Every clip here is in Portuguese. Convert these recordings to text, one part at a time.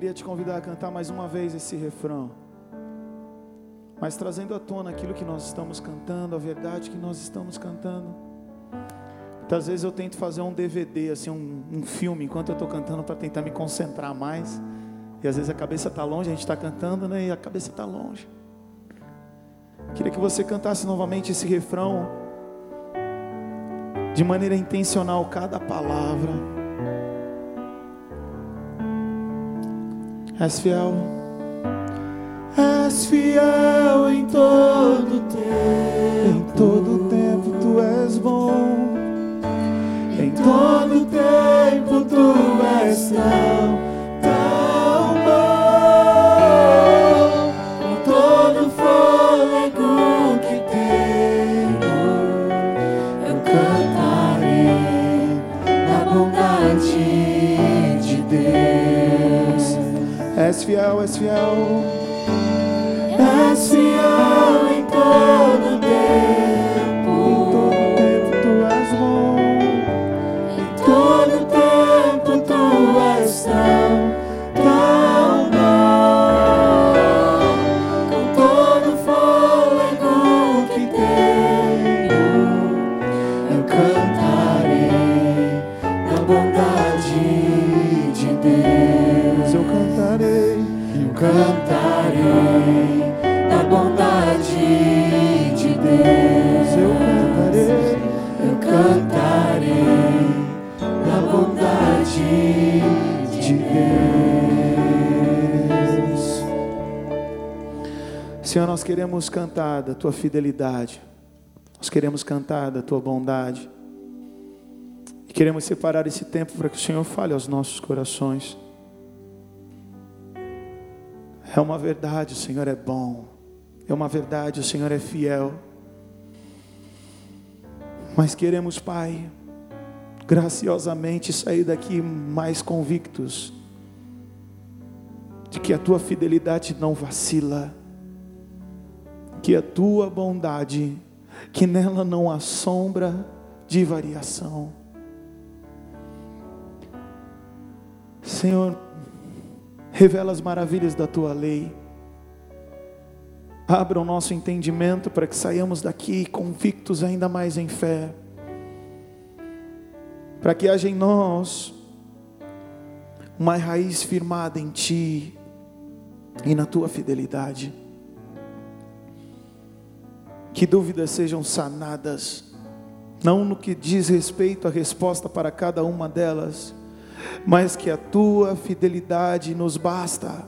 queria te convidar a cantar mais uma vez esse refrão, mas trazendo à tona aquilo que nós estamos cantando, a verdade que nós estamos cantando. Muitas vezes eu tento fazer um DVD, assim, um, um filme, enquanto eu estou cantando, para tentar me concentrar mais. E às vezes a cabeça está longe, a gente está cantando, né? E a cabeça está longe. Queria que você cantasse novamente esse refrão de maneira intencional, cada palavra. És fiel. És fiel em todo tempo. Em todo tempo tu és bom. Em todo tempo tu és tão, És fiel, és fiel. Senhor, nós queremos cantar da tua fidelidade. Nós queremos cantar da tua bondade. E queremos separar esse tempo para que o Senhor fale aos nossos corações. É uma verdade, o Senhor é bom. É uma verdade, o Senhor é fiel. Mas queremos, Pai, graciosamente sair daqui mais convictos de que a tua fidelidade não vacila, que a tua bondade, que nela não há sombra de variação. Senhor, revela as maravilhas da tua lei. Abra o nosso entendimento para que saiamos daqui convictos ainda mais em fé. Para que haja em nós uma raiz firmada em ti e na tua fidelidade. Que dúvidas sejam sanadas, não no que diz respeito à resposta para cada uma delas, mas que a tua fidelidade nos basta,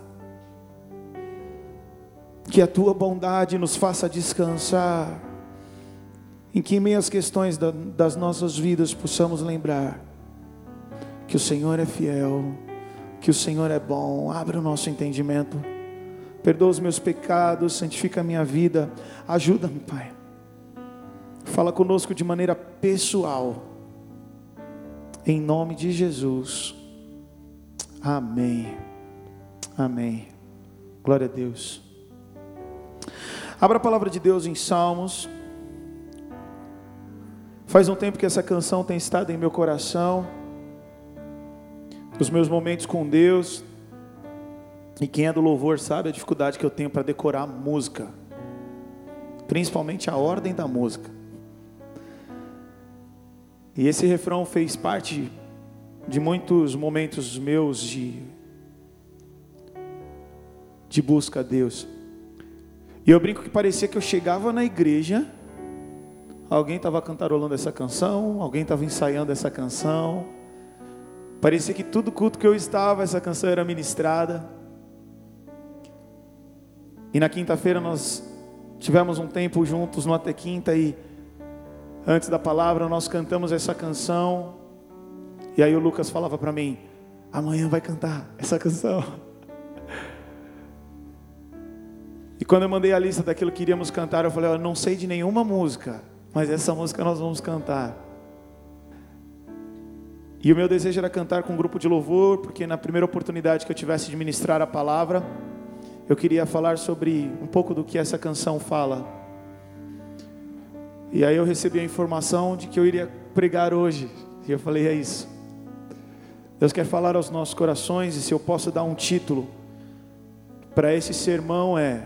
que a tua bondade nos faça descansar, em que em meio às questões da- das nossas vidas possamos lembrar que o Senhor é fiel, que o Senhor é bom, abre o nosso entendimento, perdoa os meus pecados, santifica a minha vida, ajuda-me, Pai. Fala conosco de maneira pessoal. Em nome de Jesus. Amém. Amém. Glória a Deus. Abra a palavra de Deus em Salmos. Faz um tempo que essa canção tem estado em meu coração. Os meus momentos com Deus. E quem é do louvor sabe a dificuldade que eu tenho para decorar música. Principalmente a ordem da música. E esse refrão fez parte de muitos momentos meus de, de busca a Deus. E eu brinco que parecia que eu chegava na igreja, alguém estava cantarolando essa canção, alguém estava ensaiando essa canção. Parecia que todo culto que eu estava, essa canção era ministrada. E na quinta-feira nós tivemos um tempo juntos no Até Quinta e antes da palavra nós cantamos essa canção. E aí o Lucas falava para mim: amanhã vai cantar essa canção. E quando eu mandei a lista daquilo que iríamos cantar, eu falei: eu não sei de nenhuma música, mas essa música nós vamos cantar. E o meu desejo era cantar com um grupo de louvor, porque na primeira oportunidade que eu tivesse de ministrar a palavra, eu queria falar sobre um pouco do que essa canção fala. E aí eu recebi a informação de que eu iria pregar hoje. E eu falei: é isso. Deus quer falar aos nossos corações, e se eu posso dar um título para esse sermão é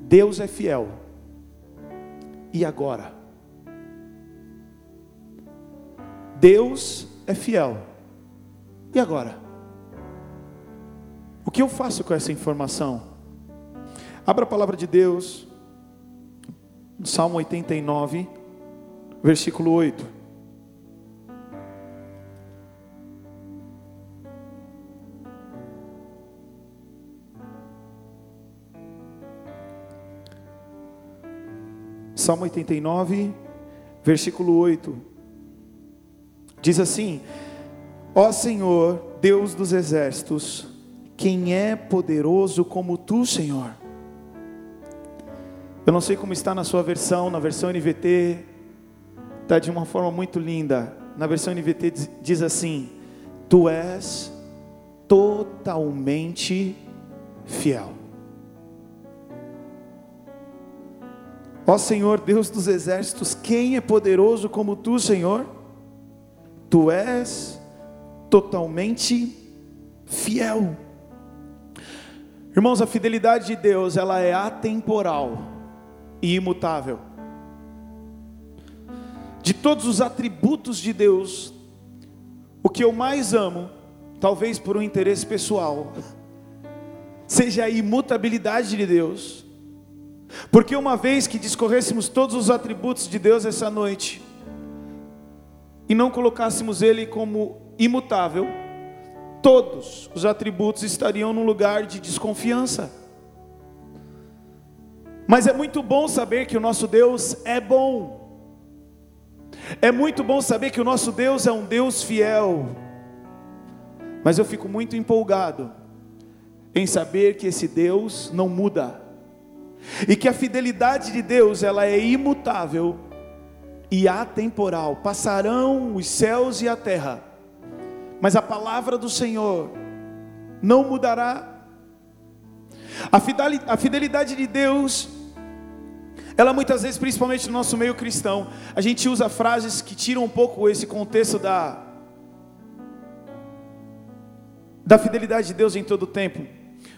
Deus é fiel. E agora? Deus é fiel. E agora? O que eu faço com essa informação? Abra a palavra de Deus, Salmo 89, versículo 8. Salmo 89, versículo 8. Diz assim: Ó Senhor, Deus dos exércitos, quem é poderoso como tu, Senhor? Eu não sei como está na sua versão, na versão NVT, está de uma forma muito linda. Na versão NVT diz assim: Tu és totalmente fiel. Ó Senhor, Deus dos exércitos, quem é poderoso como tu, Senhor? Tu és totalmente fiel. Irmãos, a fidelidade de Deus, ela é atemporal e imutável. De todos os atributos de Deus, o que eu mais amo, talvez por um interesse pessoal, seja a imutabilidade de Deus porque uma vez que discorrêssemos todos os atributos de Deus essa noite, e não colocássemos Ele como imutável, todos os atributos estariam num lugar de desconfiança. Mas é muito bom saber que o nosso Deus é bom. É muito bom saber que o nosso Deus é um Deus fiel. Mas eu fico muito empolgado em saber que esse Deus não muda e que a fidelidade de Deus ela é imutável e atemporal. Passarão os céus e a terra, mas a palavra do Senhor não mudará. A fidelidade de Deus, ela muitas vezes, principalmente no nosso meio cristão, a gente usa frases que tiram um pouco esse contexto da da fidelidade de Deus em todo o tempo.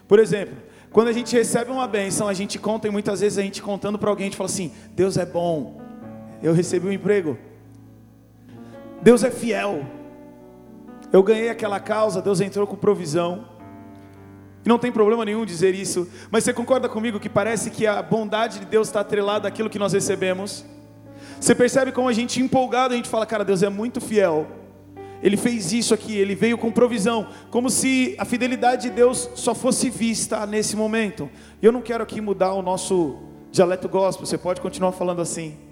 Por exemplo, quando a gente recebe uma bênção, a gente conta e muitas vezes a gente contando para alguém, a gente fala assim: Deus é bom, eu recebi um emprego, Deus é fiel, eu ganhei aquela causa, Deus entrou com provisão. E não tem problema nenhum dizer isso, mas você concorda comigo que parece que a bondade de Deus está atrelada àquilo que nós recebemos? Você percebe como a gente empolgado, a gente fala, cara, Deus é muito fiel. Ele fez isso aqui, ele veio com provisão, como se a fidelidade de Deus só fosse vista nesse momento. Eu não quero aqui mudar o nosso dialeto gospel, você pode continuar falando assim.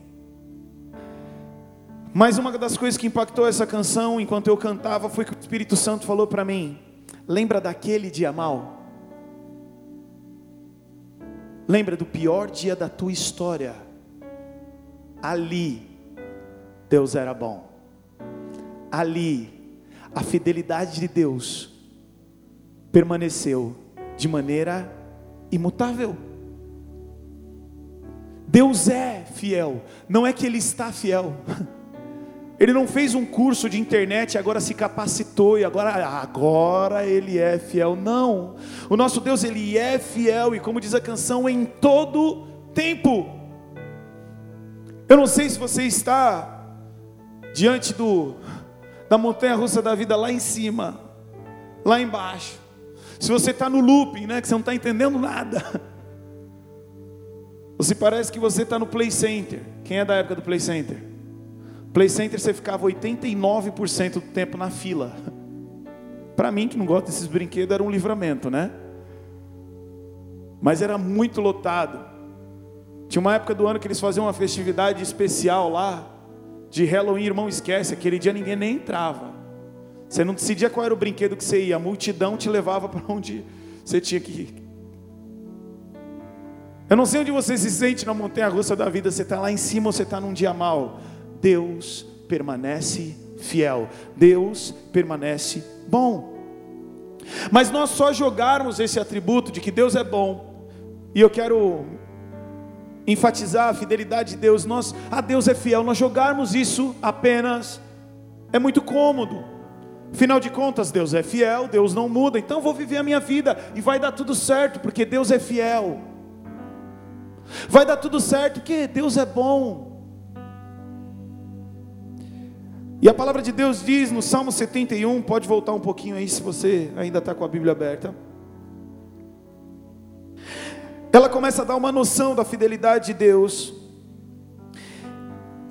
Mas uma das coisas que impactou essa canção enquanto eu cantava foi que o Espírito Santo falou para mim: lembra daquele dia mal? Lembra do pior dia da tua história? Ali, Deus era bom ali a fidelidade de Deus permaneceu de maneira imutável. Deus é fiel, não é que Ele está fiel. Ele não fez um curso de internet, agora se capacitou e agora, agora ele é fiel. Não, o nosso Deus ele é fiel e como diz a canção, em todo tempo. Eu não sei se você está diante do da montanha russa da vida lá em cima, lá embaixo. Se você está no looping, né, que você não está entendendo nada. Se parece que você está no Play Center. Quem é da época do Play Center? Play Center você ficava 89% do tempo na fila. Para mim que não gosto desses brinquedos era um livramento, né? Mas era muito lotado. Tinha uma época do ano que eles faziam uma festividade especial lá de Halloween, irmão, esquece, aquele dia ninguém nem entrava. Você não decidia qual era o brinquedo que você ia, a multidão te levava para onde você tinha que ir. Eu não sei onde você se sente na montanha russa da vida, você está lá em cima ou você está num dia mal. Deus permanece fiel, Deus permanece bom. Mas nós só jogarmos esse atributo de que Deus é bom, e eu quero enfatizar a fidelidade de Deus, nós, a Deus é fiel, nós jogarmos isso apenas é muito cômodo. Afinal de contas, Deus é fiel, Deus não muda, então vou viver a minha vida e vai dar tudo certo, porque Deus é fiel. Vai dar tudo certo, porque Deus é bom. E a palavra de Deus diz no Salmo 71, pode voltar um pouquinho aí se você ainda está com a Bíblia aberta. ela começa a dar uma noção da fidelidade de Deus.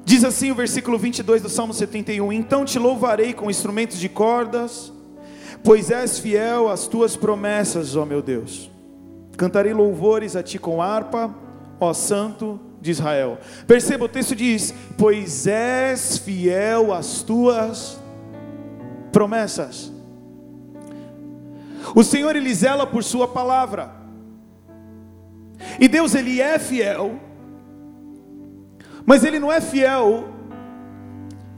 Diz assim o versículo 22 do Salmo 71: Então te louvarei com instrumentos de cordas, pois és fiel às tuas promessas, ó meu Deus. Cantarei louvores a ti com harpa, ó Santo de Israel. Perceba, o texto diz: Pois és fiel às tuas promessas. O Senhor ele zela por sua palavra. E Deus ele é fiel, mas ele não é fiel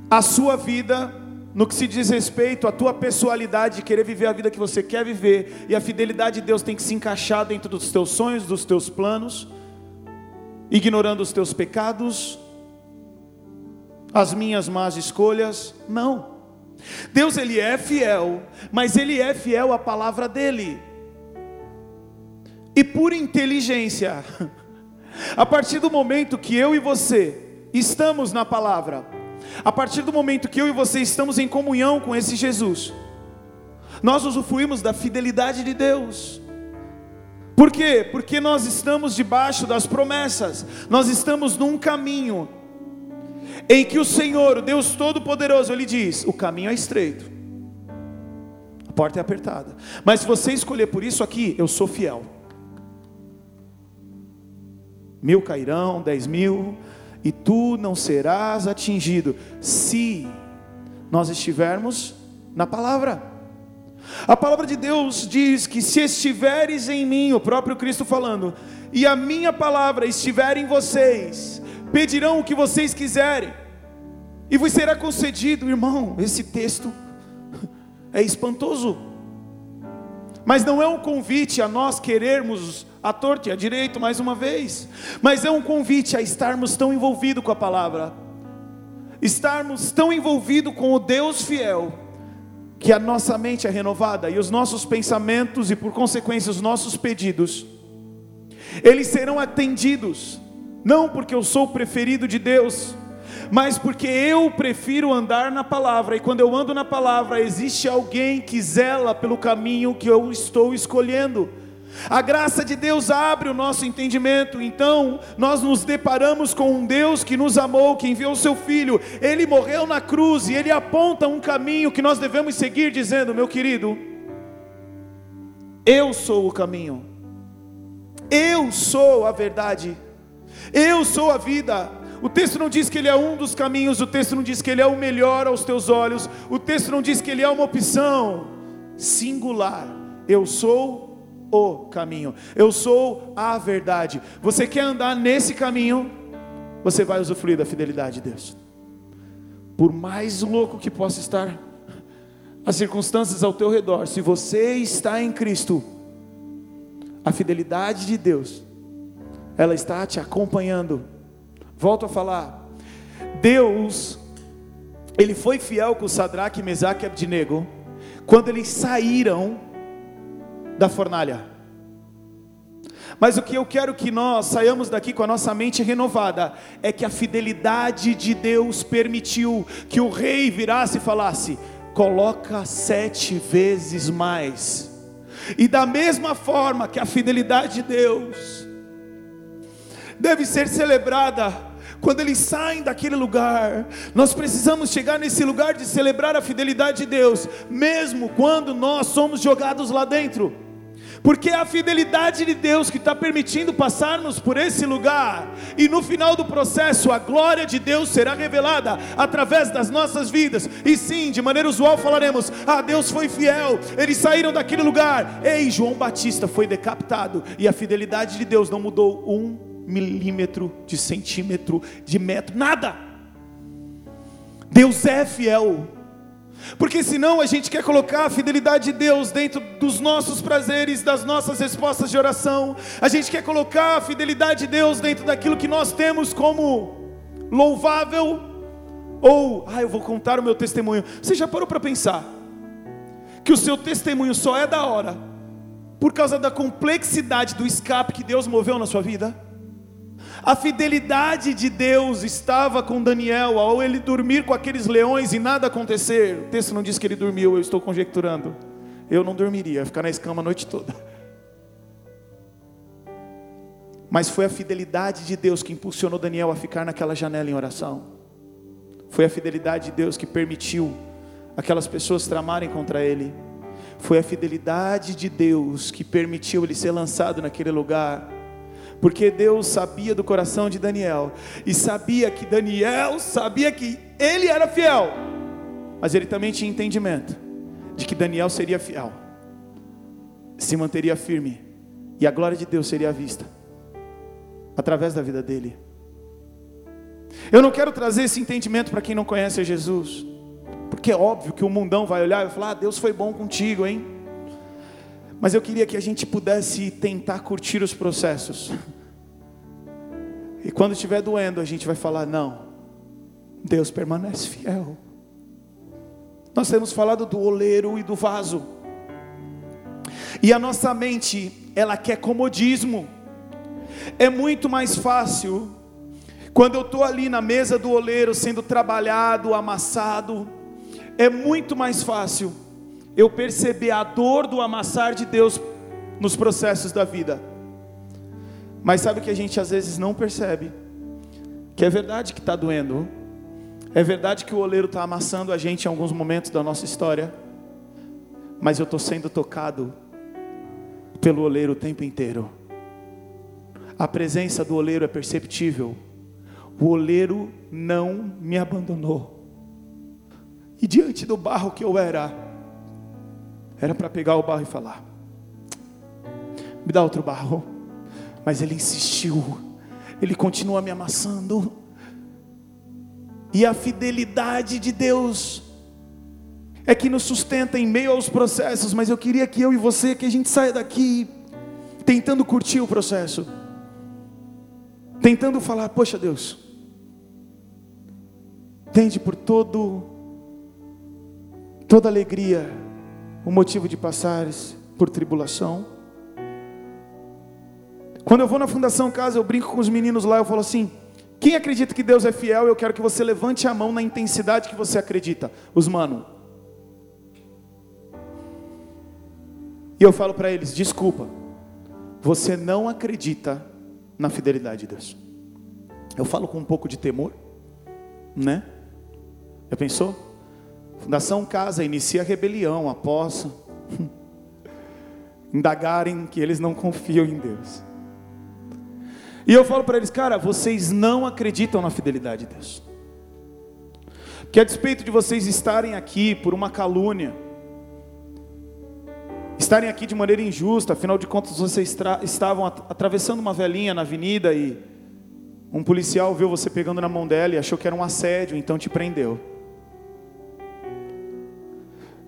à sua vida no que se diz respeito à tua pessoalidade de querer viver a vida que você quer viver, e a fidelidade de Deus tem que se encaixar dentro dos teus sonhos, dos teus planos, ignorando os teus pecados, as minhas más escolhas. Não. Deus ele é fiel, mas ele é fiel à palavra dele e por inteligência. A partir do momento que eu e você estamos na palavra, a partir do momento que eu e você estamos em comunhão com esse Jesus, nós usufruímos da fidelidade de Deus. Por quê? Porque nós estamos debaixo das promessas, nós estamos num caminho em que o Senhor, o Deus Todo-Poderoso, Ele diz: o caminho é estreito, a porta é apertada, mas se você escolher por isso aqui, eu sou fiel mil cairão, dez mil, e tu não serás atingido, se nós estivermos na palavra. A palavra de Deus diz que se estiveres em mim, o próprio Cristo falando, e a minha palavra estiver em vocês, pedirão o que vocês quiserem, e vos será concedido, irmão. Esse texto é espantoso, mas não é um convite a nós querermos à torta e à direito mais uma vez, mas é um convite a estarmos tão envolvidos com a palavra, estarmos tão envolvidos com o Deus fiel, que a nossa mente é renovada e os nossos pensamentos e por consequência os nossos pedidos, eles serão atendidos, não porque eu sou o preferido de Deus, mas porque eu prefiro andar na palavra, e quando eu ando na palavra, existe alguém que zela pelo caminho que eu estou escolhendo. A graça de Deus abre o nosso entendimento, então nós nos deparamos com um Deus que nos amou, que enviou o seu Filho, ele morreu na cruz e ele aponta um caminho que nós devemos seguir, dizendo: Meu querido, eu sou o caminho, eu sou a verdade, eu sou a vida. O texto não diz que ele é um dos caminhos, o texto não diz que ele é o melhor aos teus olhos, o texto não diz que ele é uma opção. Singular. Eu sou o caminho, eu sou a verdade. Você quer andar nesse caminho, você vai usufruir da fidelidade de Deus. Por mais louco que possa estar as circunstâncias ao teu redor, se você está em Cristo, a fidelidade de Deus, ela está te acompanhando. Volto a falar, Deus, Ele foi fiel com Sadraque, Mesaque e Abdinego, quando eles saíram da fornalha. Mas o que eu quero que nós saiamos daqui com a nossa mente renovada é que a fidelidade de Deus permitiu que o rei virasse e falasse: coloca sete vezes mais. E da mesma forma que a fidelidade de Deus deve ser celebrada quando eles saem daquele lugar, nós precisamos chegar nesse lugar de celebrar a fidelidade de Deus, mesmo quando nós somos jogados lá dentro porque é a fidelidade de Deus que está permitindo passarmos por esse lugar, e no final do processo, a glória de Deus será revelada através das nossas vidas, e sim, de maneira usual falaremos: Ah, Deus foi fiel, eles saíram daquele lugar, ei, João Batista foi decapitado, e a fidelidade de Deus não mudou um milímetro, de centímetro, de metro, nada. Deus é fiel, porque senão a gente quer colocar a fidelidade de Deus dentro dos nossos prazeres, das nossas respostas de oração. A gente quer colocar a fidelidade de Deus dentro daquilo que nós temos como louvável. Ou, ah, eu vou contar o meu testemunho. Você já parou para pensar que o seu testemunho só é da hora por causa da complexidade do escape que Deus moveu na sua vida? A fidelidade de Deus estava com Daniel ao ele dormir com aqueles leões e nada acontecer. O texto não diz que ele dormiu, eu estou conjecturando. Eu não dormiria, ia ficar na escama a noite toda. Mas foi a fidelidade de Deus que impulsionou Daniel a ficar naquela janela em oração. Foi a fidelidade de Deus que permitiu aquelas pessoas tramarem contra ele. Foi a fidelidade de Deus que permitiu ele ser lançado naquele lugar. Porque Deus sabia do coração de Daniel e sabia que Daniel sabia que ele era fiel. Mas ele também tinha entendimento de que Daniel seria fiel. Se manteria firme e a glória de Deus seria vista através da vida dele. Eu não quero trazer esse entendimento para quem não conhece Jesus, porque é óbvio que o mundão vai olhar e falar: ah, Deus foi bom contigo, hein? Mas eu queria que a gente pudesse tentar curtir os processos. E quando estiver doendo, a gente vai falar: não, Deus permanece fiel. Nós temos falado do oleiro e do vaso. E a nossa mente, ela quer comodismo. É muito mais fácil quando eu estou ali na mesa do oleiro sendo trabalhado, amassado, é muito mais fácil eu perceber a dor do amassar de Deus nos processos da vida. Mas sabe o que a gente às vezes não percebe? Que é verdade que está doendo, é verdade que o oleiro está amassando a gente em alguns momentos da nossa história, mas eu estou sendo tocado pelo oleiro o tempo inteiro. A presença do oleiro é perceptível. O oleiro não me abandonou. E diante do barro que eu era, era para pegar o barro e falar: Me dá outro barro. Mas ele insistiu. Ele continua me amassando. E a fidelidade de Deus é que nos sustenta em meio aos processos, mas eu queria que eu e você que a gente saia daqui tentando curtir o processo tentando falar: Poxa Deus, tende por todo, toda alegria o motivo de passares por tribulação. Quando eu vou na Fundação Casa, eu brinco com os meninos lá, eu falo assim: quem acredita que Deus é fiel, eu quero que você levante a mão na intensidade que você acredita. Os mano. E eu falo para eles: desculpa, você não acredita na fidelidade de Deus. Eu falo com um pouco de temor, né? Já pensou? Fundação Casa inicia a rebelião após indagarem que eles não confiam em Deus. E eu falo para eles, cara, vocês não acreditam na fidelidade de Deus. Que a despeito de vocês estarem aqui por uma calúnia, estarem aqui de maneira injusta, afinal de contas vocês estavam atravessando uma velhinha na avenida e um policial viu você pegando na mão dela e achou que era um assédio, então te prendeu.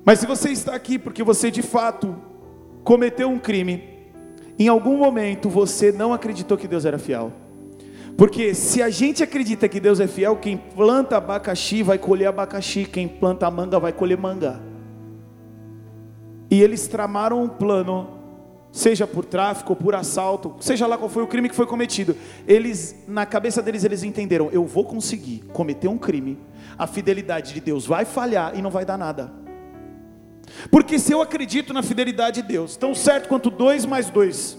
Mas se você está aqui porque você de fato cometeu um crime, em algum momento você não acreditou que Deus era fiel. Porque se a gente acredita que Deus é fiel, quem planta abacaxi vai colher abacaxi, quem planta manga vai colher manga. E eles tramaram um plano, seja por tráfico ou por assalto, seja lá qual foi o crime que foi cometido. Eles, na cabeça deles, eles entenderam: eu vou conseguir cometer um crime, a fidelidade de Deus vai falhar e não vai dar nada. Porque se eu acredito na fidelidade de Deus, tão certo quanto dois mais dois,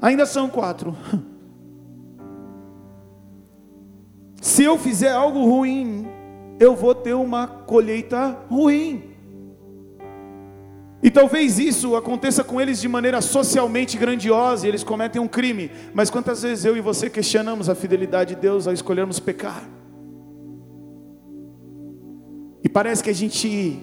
ainda são quatro. Se eu fizer algo ruim, eu vou ter uma colheita ruim. E talvez isso aconteça com eles de maneira socialmente grandiosa, e eles cometem um crime. Mas quantas vezes eu e você questionamos a fidelidade de Deus ao escolhermos pecar? E parece que a gente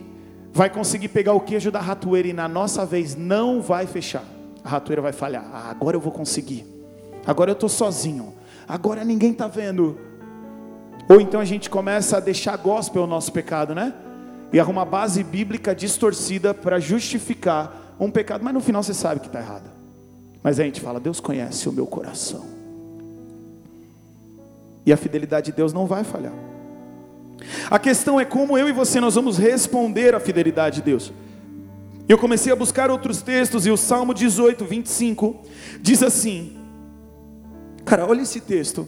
vai conseguir pegar o queijo da ratoeira e na nossa vez não vai fechar. A ratoeira vai falhar. Ah, agora eu vou conseguir. Agora eu estou sozinho. Agora ninguém está vendo. Ou então a gente começa a deixar gospel o nosso pecado, né? e arruma base bíblica distorcida para justificar um pecado, mas no final você sabe que está errado. Mas a gente fala, Deus conhece o meu coração. E a fidelidade de Deus não vai falhar. A questão é como eu e você nós vamos responder à fidelidade de Deus. Eu comecei a buscar outros textos e o Salmo 18, 25 diz assim: Cara, olha esse texto.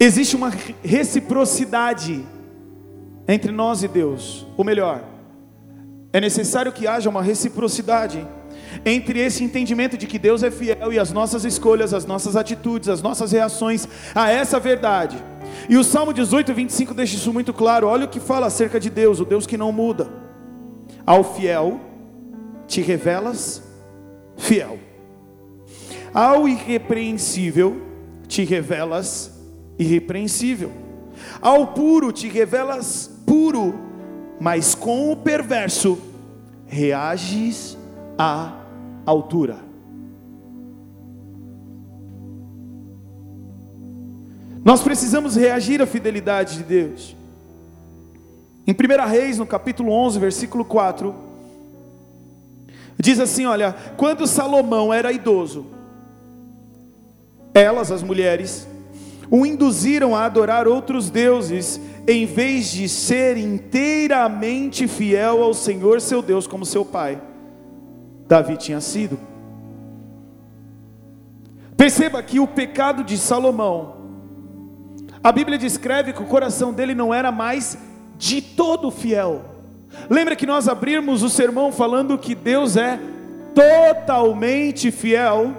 Existe uma reciprocidade entre nós e Deus. Ou melhor, é necessário que haja uma reciprocidade entre esse entendimento de que Deus é fiel e as nossas escolhas, as nossas atitudes, as nossas reações a essa verdade. E o Salmo 18, 25 deixa isso muito claro. Olha o que fala acerca de Deus, o Deus que não muda. Ao fiel te revelas fiel. Ao irrepreensível te revelas irrepreensível. Ao puro te revelas puro, mas com o perverso reages à altura. Nós precisamos reagir à fidelidade de Deus. Em 1 Reis, no capítulo 11, versículo 4, diz assim: Olha, quando Salomão era idoso, elas, as mulheres, o induziram a adorar outros deuses, em vez de ser inteiramente fiel ao Senhor seu Deus, como seu pai. Davi tinha sido. Perceba que o pecado de Salomão, a Bíblia descreve que o coração dele não era mais de todo fiel. Lembra que nós abrimos o sermão falando que Deus é totalmente fiel?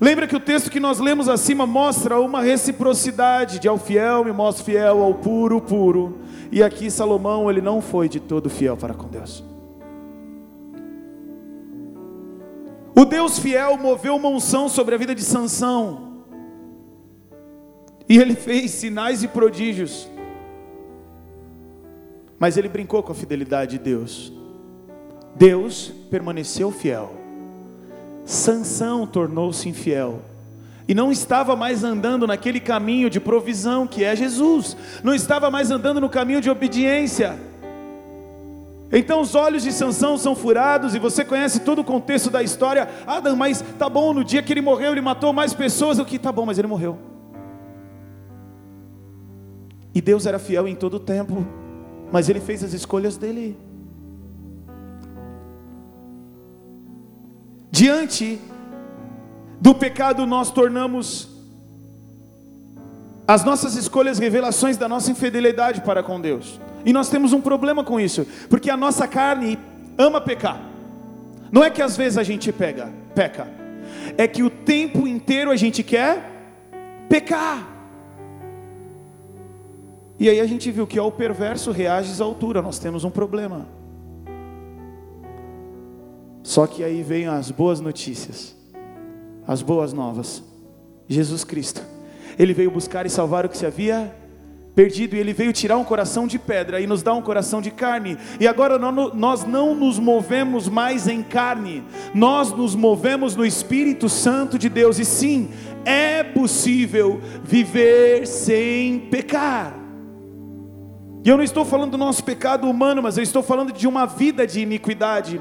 Lembra que o texto que nós lemos acima mostra uma reciprocidade de ao fiel me mostra fiel, ao puro, puro. E aqui Salomão, ele não foi de todo fiel para com Deus. O Deus fiel moveu uma unção sobre a vida de Sansão. E ele fez sinais e prodígios. Mas ele brincou com a fidelidade de Deus. Deus permaneceu fiel. Sansão tornou-se infiel. E não estava mais andando naquele caminho de provisão que é Jesus. Não estava mais andando no caminho de obediência. Então os olhos de Sansão são furados e você conhece todo o contexto da história. Adam, mas tá bom, no dia que ele morreu, ele matou mais pessoas do que tá bom, mas ele morreu. E Deus era fiel em todo o tempo, mas ele fez as escolhas dele. Diante do pecado, nós tornamos as nossas escolhas revelações da nossa infidelidade para com Deus. E nós temos um problema com isso, porque a nossa carne ama pecar. Não é que às vezes a gente pega, peca, é que o tempo inteiro a gente quer pecar. E aí a gente viu que ao perverso reage à altura, nós temos um problema. Só que aí vem as boas notícias, as boas novas. Jesus Cristo, Ele veio buscar e salvar o que se havia perdido e ele veio tirar um coração de pedra e nos dar um coração de carne. E agora nós não nos movemos mais em carne, nós nos movemos no Espírito Santo de Deus. E sim, é possível viver sem pecar. E eu não estou falando do nosso pecado humano, mas eu estou falando de uma vida de iniquidade.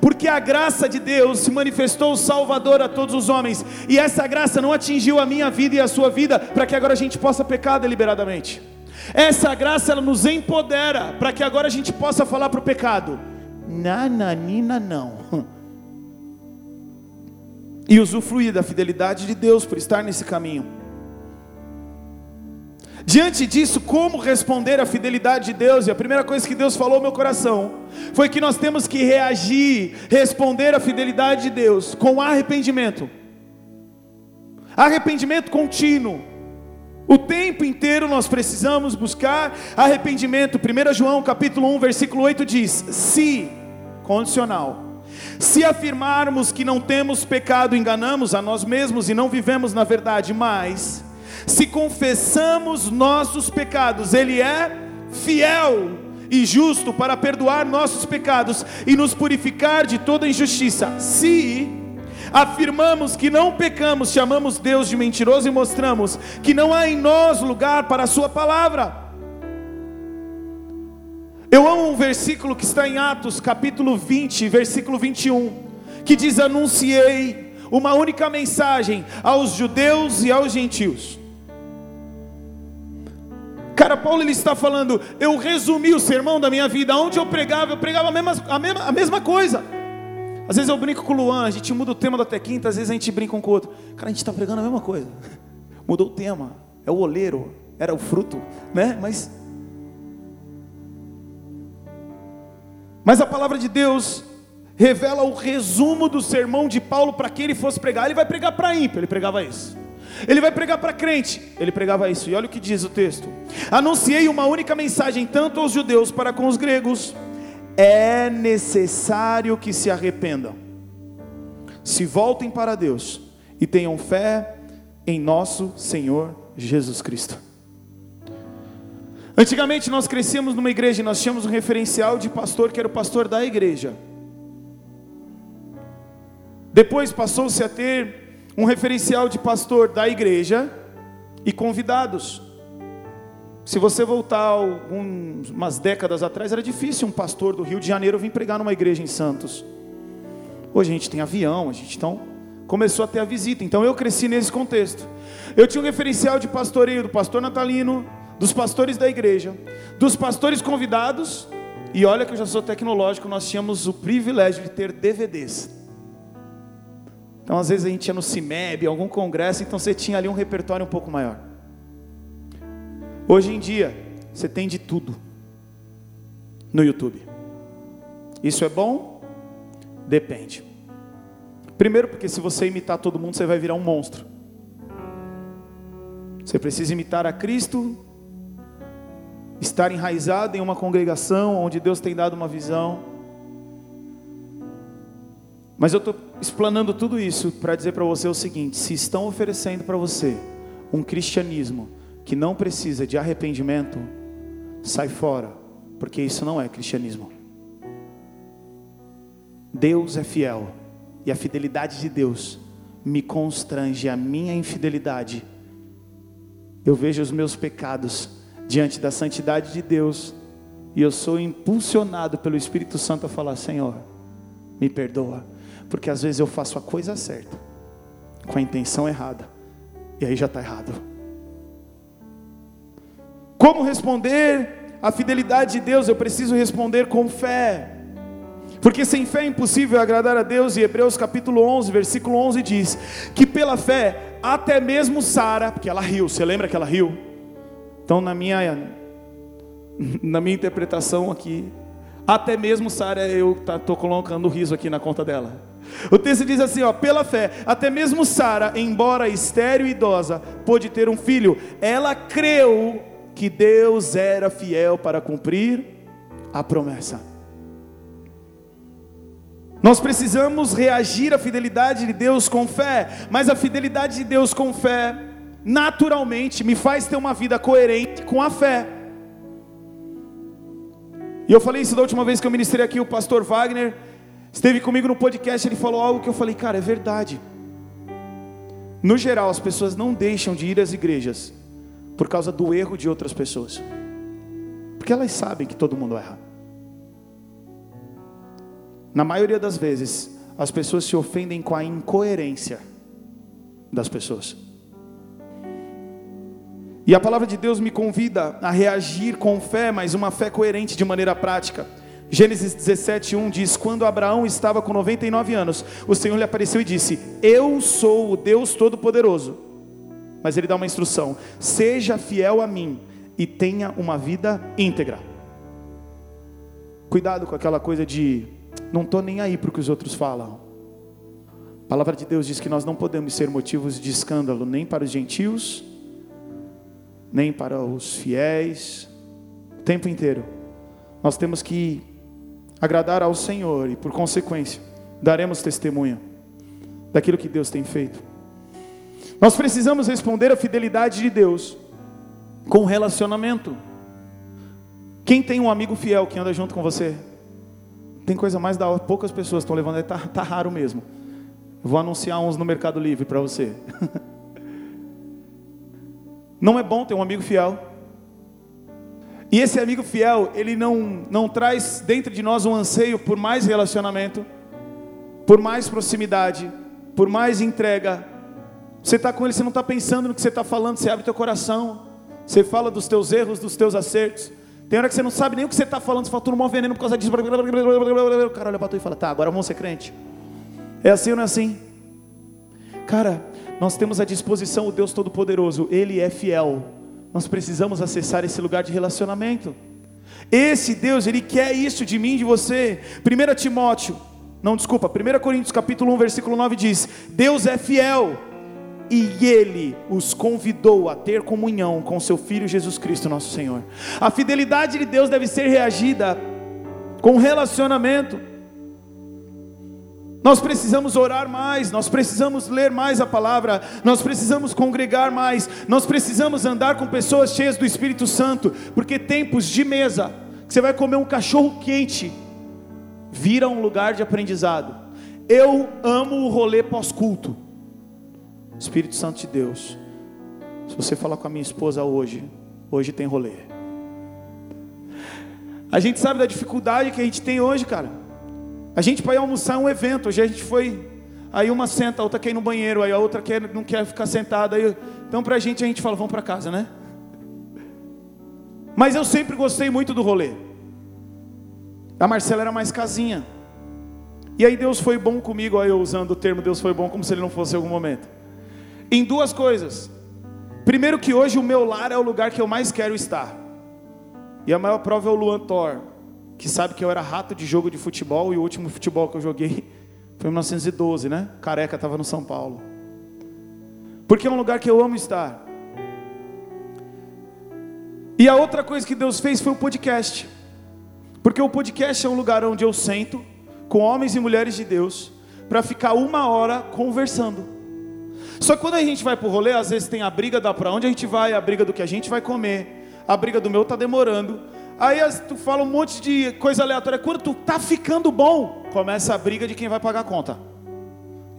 Porque a graça de Deus se manifestou salvador a todos os homens, e essa graça não atingiu a minha vida e a sua vida, para que agora a gente possa pecar deliberadamente. Essa graça ela nos empodera para que agora a gente possa falar para o pecado: nananina não. E usufruir da fidelidade de Deus por estar nesse caminho. Diante disso, como responder à fidelidade de Deus? E a primeira coisa que Deus falou ao meu coração foi que nós temos que reagir, responder à fidelidade de Deus com arrependimento. Arrependimento contínuo. O tempo inteiro nós precisamos buscar arrependimento. 1 João capítulo 1, versículo 8 diz: se condicional. Se afirmarmos que não temos pecado, enganamos a nós mesmos e não vivemos na verdade, mas se confessamos nossos pecados, Ele é fiel e justo para perdoar nossos pecados e nos purificar de toda injustiça. Se afirmamos que não pecamos, chamamos Deus de mentiroso e mostramos que não há em nós lugar para a Sua palavra. Eu amo um versículo que está em Atos, capítulo 20, versículo 21, que diz: Anunciei uma única mensagem aos judeus e aos gentios Cara, Paulo ele está falando, eu resumi o sermão da minha vida, onde eu pregava, eu pregava a mesma, a mesma, a mesma coisa. Às vezes eu brinco com o Luan, a gente muda o tema da até quinta, às vezes a gente brinca um com o outro. Cara, a gente está pregando a mesma coisa. Mudou o tema, é o oleiro, era o fruto, né? Mas. Mas a palavra de Deus, revela o resumo do sermão de Paulo para que ele fosse pregar. Ele vai pregar para ímpio, ele pregava isso. Ele vai pregar para crente, ele pregava isso. E olha o que diz o texto: Anunciei uma única mensagem tanto aos judeus para com os gregos. É necessário que se arrependam, se voltem para Deus e tenham fé em nosso Senhor Jesus Cristo. Antigamente nós crescíamos numa igreja e nós tínhamos um referencial de pastor que era o pastor da igreja. Depois passou-se a ter um referencial de pastor da igreja e convidados. Se você voltar algumas décadas atrás, era difícil um pastor do Rio de Janeiro vir pregar numa igreja em Santos. Hoje a gente tem avião, a gente então começou a ter a visita. Então eu cresci nesse contexto. Eu tinha um referencial de pastoreio do pastor Natalino, dos pastores da igreja, dos pastores convidados, e olha que eu já sou tecnológico, nós tínhamos o privilégio de ter DVDs. Então, às vezes a gente ia no CIMEB, algum congresso, então você tinha ali um repertório um pouco maior. Hoje em dia, você tem de tudo no YouTube. Isso é bom? Depende. Primeiro, porque se você imitar todo mundo, você vai virar um monstro. Você precisa imitar a Cristo, estar enraizado em uma congregação onde Deus tem dado uma visão. Mas eu estou explanando tudo isso para dizer para você o seguinte: se estão oferecendo para você um cristianismo que não precisa de arrependimento, sai fora, porque isso não é cristianismo. Deus é fiel e a fidelidade de Deus me constrange a minha infidelidade eu vejo os meus pecados diante da santidade de Deus e eu sou impulsionado pelo Espírito Santo a falar: Senhor, me perdoa, porque às vezes eu faço a coisa certa com a intenção errada e aí já está errado. Como responder à fidelidade de Deus? Eu preciso responder com fé. Porque sem fé é impossível agradar a Deus, e Hebreus capítulo 11, versículo 11 diz: que pela fé, até mesmo Sara, porque ela riu, você lembra que ela riu? Então, na minha, na minha interpretação aqui, até mesmo Sara, eu estou tá, colocando riso aqui na conta dela. O texto diz assim: ó, pela fé, até mesmo Sara, embora estéril e idosa, pôde ter um filho. Ela creu que Deus era fiel para cumprir a promessa. Nós precisamos reagir à fidelidade de Deus com fé, mas a fidelidade de Deus com fé, naturalmente, me faz ter uma vida coerente com a fé. E eu falei isso da última vez que eu ministrei aqui, o pastor Wagner esteve comigo no podcast, ele falou algo que eu falei, cara, é verdade. No geral, as pessoas não deixam de ir às igrejas por causa do erro de outras pessoas, porque elas sabem que todo mundo erra. Na maioria das vezes, as pessoas se ofendem com a incoerência das pessoas. E a palavra de Deus me convida a reagir com fé, mas uma fé coerente de maneira prática. Gênesis 17:1 diz: Quando Abraão estava com 99 anos, o Senhor lhe apareceu e disse: Eu sou o Deus Todo-Poderoso. Mas ele dá uma instrução: Seja fiel a mim e tenha uma vida íntegra. Cuidado com aquela coisa de não estou nem aí para o que os outros falam. A palavra de Deus diz que nós não podemos ser motivos de escândalo nem para os gentios, nem para os fiéis, o tempo inteiro. Nós temos que agradar ao Senhor e, por consequência, daremos testemunha daquilo que Deus tem feito. Nós precisamos responder à fidelidade de Deus com relacionamento. Quem tem um amigo fiel que anda junto com você? Tem coisa mais da hora, poucas pessoas estão levando, está tá raro mesmo. Vou anunciar uns no Mercado Livre para você. Não é bom ter um amigo fiel. E esse amigo fiel, ele não, não traz dentro de nós um anseio por mais relacionamento, por mais proximidade, por mais entrega. Você está com ele, você não está pensando no que você está falando, você abre teu coração, você fala dos teus erros, dos teus acertos. Tem hora que você não sabe nem o que você está falando, você fala, tudo mal veneno por causa disso. O cara olha para tu e fala, tá, agora vamos ser crente. É assim ou não é assim? Cara, nós temos à disposição o Deus Todo-Poderoso, Ele é fiel. Nós precisamos acessar esse lugar de relacionamento. Esse Deus, Ele quer isso de mim, de você. 1 Timóteo, Não, desculpa, 1 Coríntios capítulo 1, versículo 9 diz: Deus é fiel e ele os convidou a ter comunhão com seu filho Jesus Cristo, nosso Senhor. A fidelidade de Deus deve ser reagida com relacionamento. Nós precisamos orar mais, nós precisamos ler mais a palavra, nós precisamos congregar mais, nós precisamos andar com pessoas cheias do Espírito Santo, porque tempos de mesa, que você vai comer um cachorro quente, vira um lugar de aprendizado. Eu amo o rolê pós-culto. Espírito Santo de Deus, se você falar com a minha esposa hoje, hoje tem rolê. A gente sabe da dificuldade que a gente tem hoje, cara. A gente vai almoçar um evento, hoje a gente foi. Aí uma senta, a outra quer ir no banheiro, aí a outra quer, não quer ficar sentada. Aí, então pra gente a gente fala, vamos para casa, né? Mas eu sempre gostei muito do rolê. A Marcela era mais casinha. E aí Deus foi bom comigo, aí eu usando o termo Deus foi bom como se ele não fosse em algum momento em duas coisas. Primeiro que hoje o meu lar é o lugar que eu mais quero estar. E a maior prova é o Luan Thor, que sabe que eu era rato de jogo de futebol e o último futebol que eu joguei foi em 1912, né? Careca estava no São Paulo. Porque é um lugar que eu amo estar. E a outra coisa que Deus fez foi o podcast. Porque o podcast é um lugar onde eu sento com homens e mulheres de Deus para ficar uma hora conversando. Só que quando a gente vai pro rolê, às vezes tem a briga da para onde a gente vai, a briga do que a gente vai comer, a briga do meu tá demorando. Aí tu fala um monte de coisa aleatória. Quando tu tá ficando bom, começa a briga de quem vai pagar a conta.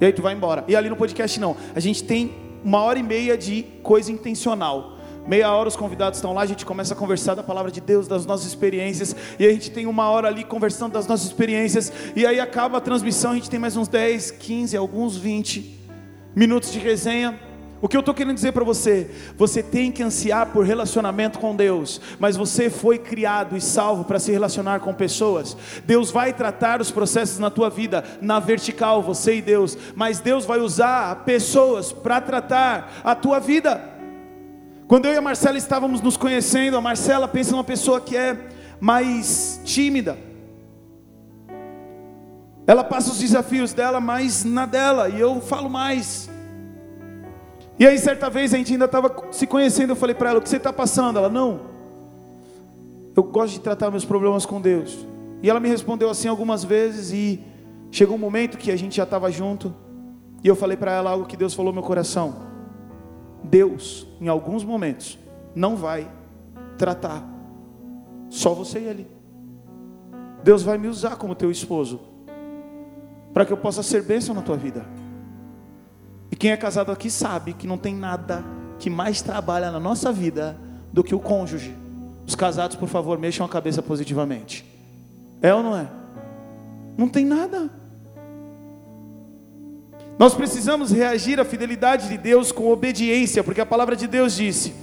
E aí tu vai embora. E ali no podcast não. A gente tem uma hora e meia de coisa intencional. Meia hora os convidados estão lá, a gente começa a conversar da palavra de Deus, das nossas experiências, e a gente tem uma hora ali conversando das nossas experiências, e aí acaba a transmissão, a gente tem mais uns 10, 15, alguns 20 minutos de resenha. O que eu estou querendo dizer para você? Você tem que ansiar por relacionamento com Deus, mas você foi criado e salvo para se relacionar com pessoas. Deus vai tratar os processos na tua vida, na vertical, você e Deus, mas Deus vai usar pessoas para tratar a tua vida. Quando eu e a Marcela estávamos nos conhecendo, a Marcela pensa numa pessoa que é mais tímida, ela passa os desafios dela mais na dela, e eu falo mais. E aí, certa vez, a gente ainda estava se conhecendo. Eu falei para ela: O que você está passando? Ela: Não. Eu gosto de tratar meus problemas com Deus. E ela me respondeu assim algumas vezes. E chegou um momento que a gente já estava junto. E eu falei para ela algo que Deus falou no meu coração: Deus, em alguns momentos, não vai tratar só você e ele. Deus vai me usar como teu esposo para que eu possa ser bênção na tua vida. Quem é casado aqui sabe que não tem nada que mais trabalha na nossa vida do que o cônjuge. Os casados, por favor, mexam a cabeça positivamente. É ou não é? Não tem nada. Nós precisamos reagir à fidelidade de Deus com obediência, porque a palavra de Deus disse: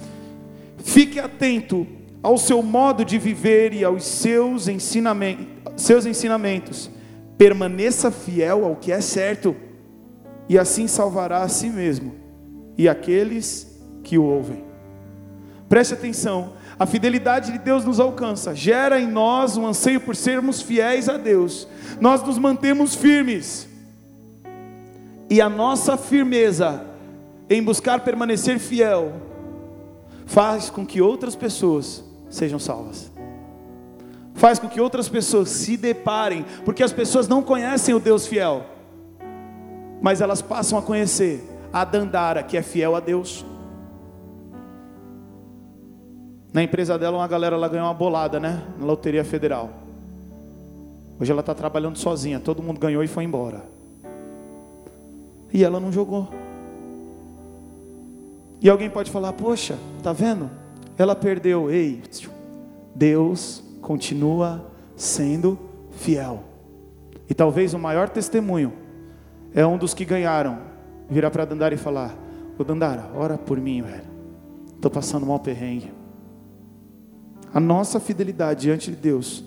fique atento ao seu modo de viver e aos seus ensinamentos, seus ensinamentos permaneça fiel ao que é certo, e assim salvará a si mesmo e aqueles que o ouvem. Preste atenção, a fidelidade de Deus nos alcança, gera em nós um anseio por sermos fiéis a Deus, nós nos mantemos firmes, e a nossa firmeza em buscar permanecer fiel, faz com que outras pessoas sejam salvas. Faz com que outras pessoas se deparem, porque as pessoas não conhecem o Deus fiel, mas elas passam a conhecer a Dandara, que é fiel a Deus. Na empresa dela, uma galera lá ganhou uma bolada, né? Na Loteria Federal. Hoje ela está trabalhando sozinha, todo mundo ganhou e foi embora. E ela não jogou. E alguém pode falar: Poxa, tá vendo? Ela perdeu. Ei, Deus continua sendo fiel. E talvez o maior testemunho é um dos que ganharam virar para Dandara e falar: Ô Dandara, ora por mim, velho. Estou passando mal perrengue. A nossa fidelidade diante de Deus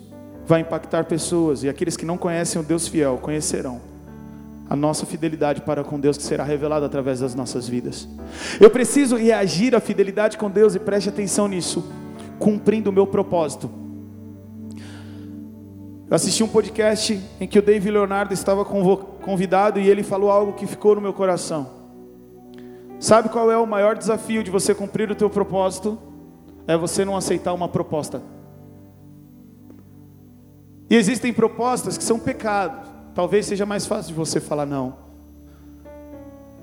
vai impactar pessoas, e aqueles que não conhecem o Deus fiel conhecerão a nossa fidelidade para com Deus que será revelada através das nossas vidas. Eu preciso reagir à fidelidade com Deus e preste atenção nisso, cumprindo o meu propósito. Eu assisti um podcast em que o David Leonardo estava convidado e ele falou algo que ficou no meu coração. Sabe qual é o maior desafio de você cumprir o teu propósito? É você não aceitar uma proposta. E existem propostas que são pecados. Talvez seja mais fácil de você falar não.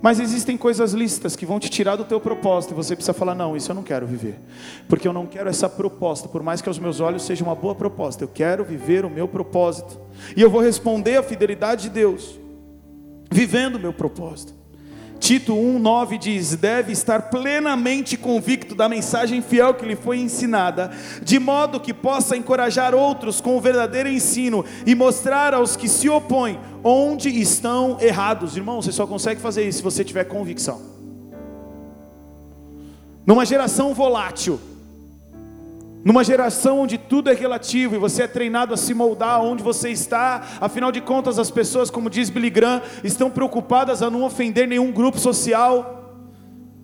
Mas existem coisas lícitas que vão te tirar do teu propósito e você precisa falar: não, isso eu não quero viver, porque eu não quero essa proposta, por mais que aos meus olhos seja uma boa proposta, eu quero viver o meu propósito, e eu vou responder à fidelidade de Deus, vivendo o meu propósito. Tito 1,9 diz: deve estar plenamente convicto da mensagem fiel que lhe foi ensinada, de modo que possa encorajar outros com o verdadeiro ensino e mostrar aos que se opõem onde estão errados. Irmão, você só consegue fazer isso se você tiver convicção. Numa geração volátil, numa geração onde tudo é relativo e você é treinado a se moldar onde você está, afinal de contas, as pessoas, como diz Billy Graham, estão preocupadas a não ofender nenhum grupo social,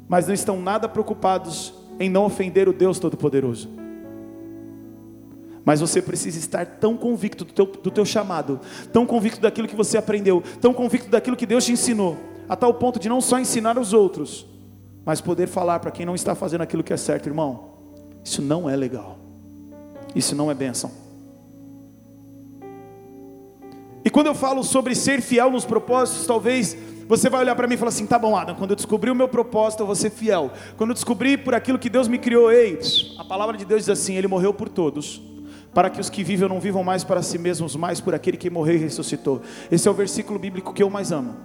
mas não estão nada preocupados em não ofender o Deus Todo-Poderoso. Mas você precisa estar tão convicto do teu, do teu chamado, tão convicto daquilo que você aprendeu, tão convicto daquilo que Deus te ensinou, a tal ponto de não só ensinar aos outros, mas poder falar para quem não está fazendo aquilo que é certo, irmão. Isso não é legal. Isso não é bênção. E quando eu falo sobre ser fiel nos propósitos, talvez você vai olhar para mim e falar assim: tá bom, Adam, quando eu descobri o meu propósito, eu vou ser fiel. Quando eu descobri por aquilo que Deus me criou, ei, a palavra de Deus diz assim: Ele morreu por todos, para que os que vivem não vivam mais para si mesmos, mas por aquele que morreu e ressuscitou. Esse é o versículo bíblico que eu mais amo.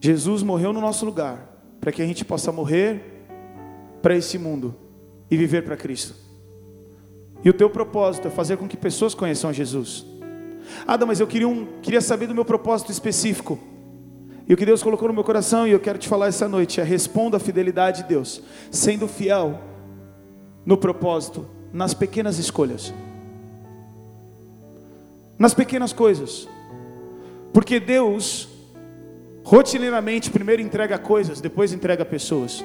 Jesus morreu no nosso lugar, para que a gente possa morrer para esse mundo e viver para Cristo. E o teu propósito é fazer com que pessoas conheçam Jesus. Ada, mas eu queria, um, queria saber do meu propósito específico. E o que Deus colocou no meu coração, e eu quero te falar essa noite, é responda a fidelidade de Deus, sendo fiel no propósito, nas pequenas escolhas, nas pequenas coisas, porque Deus, rotineiramente, primeiro entrega coisas, depois entrega pessoas.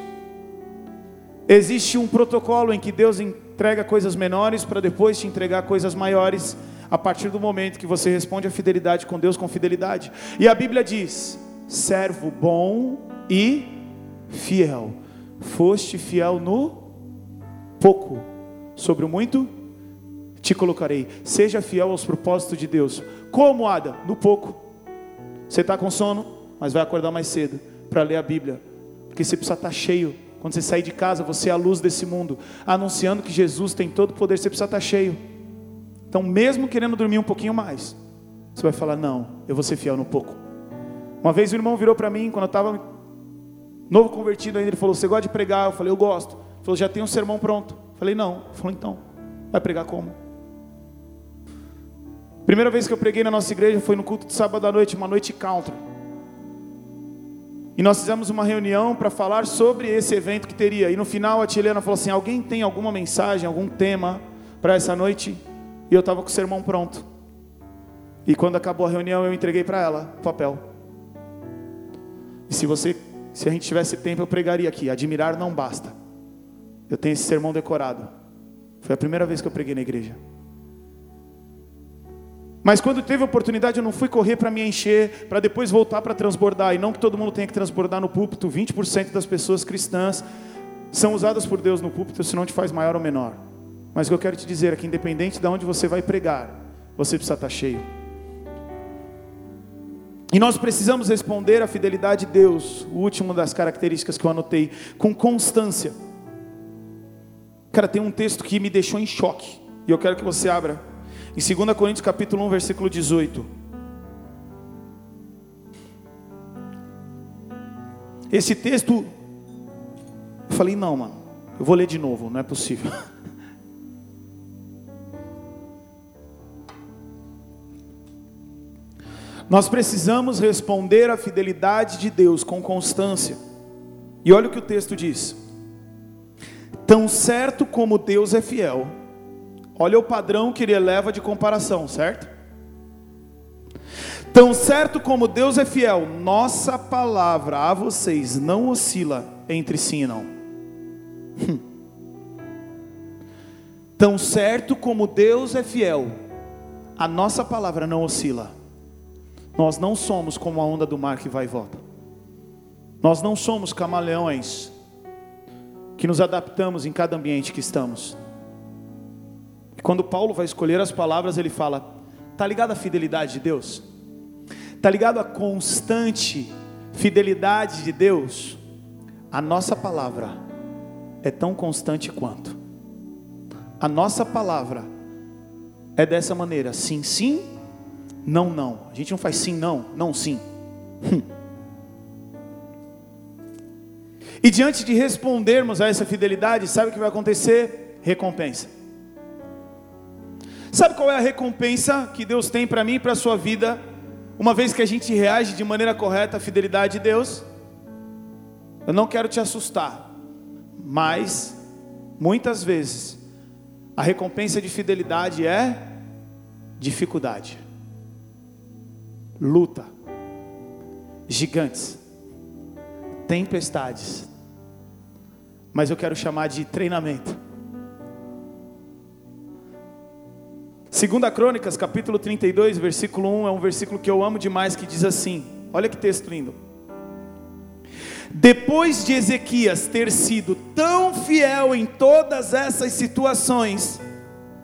Existe um protocolo em que Deus entrega coisas menores para depois te entregar coisas maiores, a partir do momento que você responde a fidelidade com Deus com fidelidade. E a Bíblia diz: servo bom e fiel. Foste fiel no pouco, sobre o muito te colocarei. Seja fiel aos propósitos de Deus. Como, Ada? No pouco. Você está com sono, mas vai acordar mais cedo para ler a Bíblia, porque você precisa estar tá cheio quando você sair de casa, você é a luz desse mundo, anunciando que Jesus tem todo o poder, você precisa estar cheio. Então, mesmo querendo dormir um pouquinho mais, você vai falar: Não, eu vou ser fiel no pouco. Uma vez o irmão virou para mim, quando eu estava novo convertido ainda, ele falou: Você gosta de pregar? Eu falei: Eu gosto. Ele falou: Já tem um sermão pronto. Eu falei: Não. Ele falou: Então, vai pregar como? Primeira vez que eu preguei na nossa igreja foi no culto de sábado à noite, uma noite country. E nós fizemos uma reunião para falar sobre esse evento que teria. E no final a tia Helena falou assim: Alguém tem alguma mensagem, algum tema para essa noite? E eu estava com o sermão pronto. E quando acabou a reunião, eu entreguei para ela o papel. E se você, se a gente tivesse tempo, eu pregaria aqui: Admirar não basta. Eu tenho esse sermão decorado. Foi a primeira vez que eu preguei na igreja. Mas quando teve oportunidade, eu não fui correr para me encher, para depois voltar para transbordar. E não que todo mundo tenha que transbordar no púlpito. 20% das pessoas cristãs são usadas por Deus no púlpito, se não te faz maior ou menor. Mas o que eu quero te dizer é que, independente de onde você vai pregar, você precisa estar cheio. E nós precisamos responder à fidelidade de Deus, o último das características que eu anotei, com constância. Cara, tem um texto que me deixou em choque, e eu quero que você abra em 2 Coríntios capítulo 1, versículo 18. Esse texto, eu falei, não, mano, eu vou ler de novo, não é possível. Nós precisamos responder à fidelidade de Deus com constância. E olha o que o texto diz: Tão certo como Deus é fiel, Olha o padrão que ele eleva de comparação, certo? Tão certo como Deus é fiel, nossa palavra a vocês não oscila entre sim e não. Tão certo como Deus é fiel, a nossa palavra não oscila. Nós não somos como a onda do mar que vai e volta. Nós não somos camaleões que nos adaptamos em cada ambiente que estamos. Quando Paulo vai escolher as palavras, ele fala: Tá ligado à fidelidade de Deus? Tá ligado à constante fidelidade de Deus? A nossa palavra é tão constante quanto. A nossa palavra é dessa maneira: sim, sim, não, não. A gente não faz sim, não, não, sim. Hum. E diante de respondermos a essa fidelidade, sabe o que vai acontecer? Recompensa. Sabe qual é a recompensa que Deus tem para mim e para a sua vida, uma vez que a gente reage de maneira correta à fidelidade de Deus? Eu não quero te assustar, mas muitas vezes a recompensa de fidelidade é dificuldade, luta, gigantes, tempestades, mas eu quero chamar de treinamento. Segunda Crônicas, capítulo 32, versículo 1, é um versículo que eu amo demais, que diz assim: olha que texto lindo. Depois de Ezequias ter sido tão fiel em todas essas situações,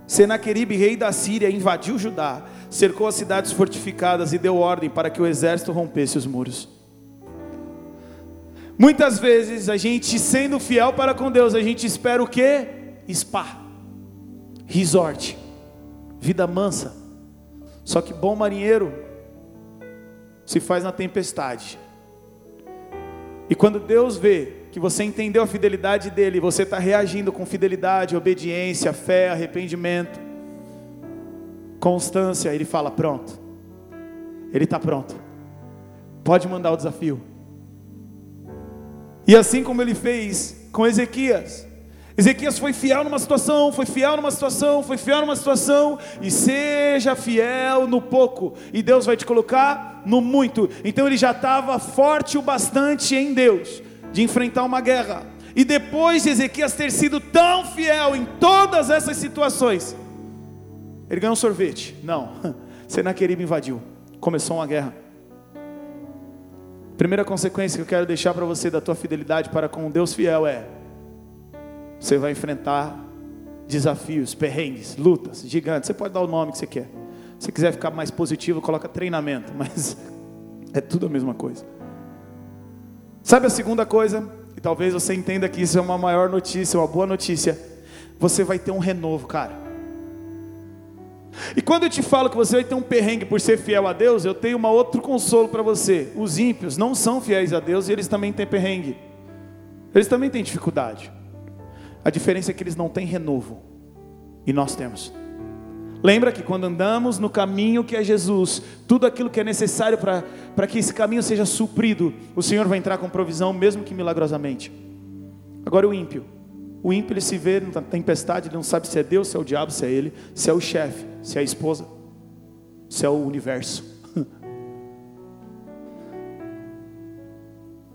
Senaqueribe, rei da Síria, invadiu Judá, cercou as cidades fortificadas e deu ordem para que o exército rompesse os muros. Muitas vezes a gente sendo fiel para com Deus, a gente espera o que? Spa, resort, vida mansa. Só que bom marinheiro se faz na tempestade. E quando Deus vê que você entendeu a fidelidade dele, você está reagindo com fidelidade, obediência, fé, arrependimento, constância, ele fala: pronto, ele está pronto, pode mandar o desafio. E assim como ele fez com Ezequias, Ezequias foi fiel numa situação, foi fiel numa situação, foi fiel numa situação, e seja fiel no pouco, e Deus vai te colocar no muito. Então ele já estava forte o bastante em Deus de enfrentar uma guerra. E depois de Ezequias ter sido tão fiel em todas essas situações, ele ganhou um sorvete. Não, Senaqueribe invadiu, começou uma guerra. Primeira consequência que eu quero deixar para você da tua fidelidade para com Deus fiel é você vai enfrentar desafios, perrengues, lutas, gigantes. Você pode dar o nome que você quer. Se quiser ficar mais positivo, coloca treinamento, mas é tudo a mesma coisa. Sabe a segunda coisa? E talvez você entenda que isso é uma maior notícia, uma boa notícia. Você vai ter um renovo, cara. E quando eu te falo que você vai ter um perrengue por ser fiel a Deus, eu tenho um outro consolo para você. Os ímpios não são fiéis a Deus e eles também têm perrengue. Eles também têm dificuldade. A diferença é que eles não têm renovo. E nós temos. Lembra que quando andamos no caminho que é Jesus, tudo aquilo que é necessário para que esse caminho seja suprido, o Senhor vai entrar com provisão, mesmo que milagrosamente. Agora o ímpio. O ímpio ele se vê na tempestade, ele não sabe se é Deus, se é o diabo, se é ele, se é o chefe, se é a esposa, se é o universo.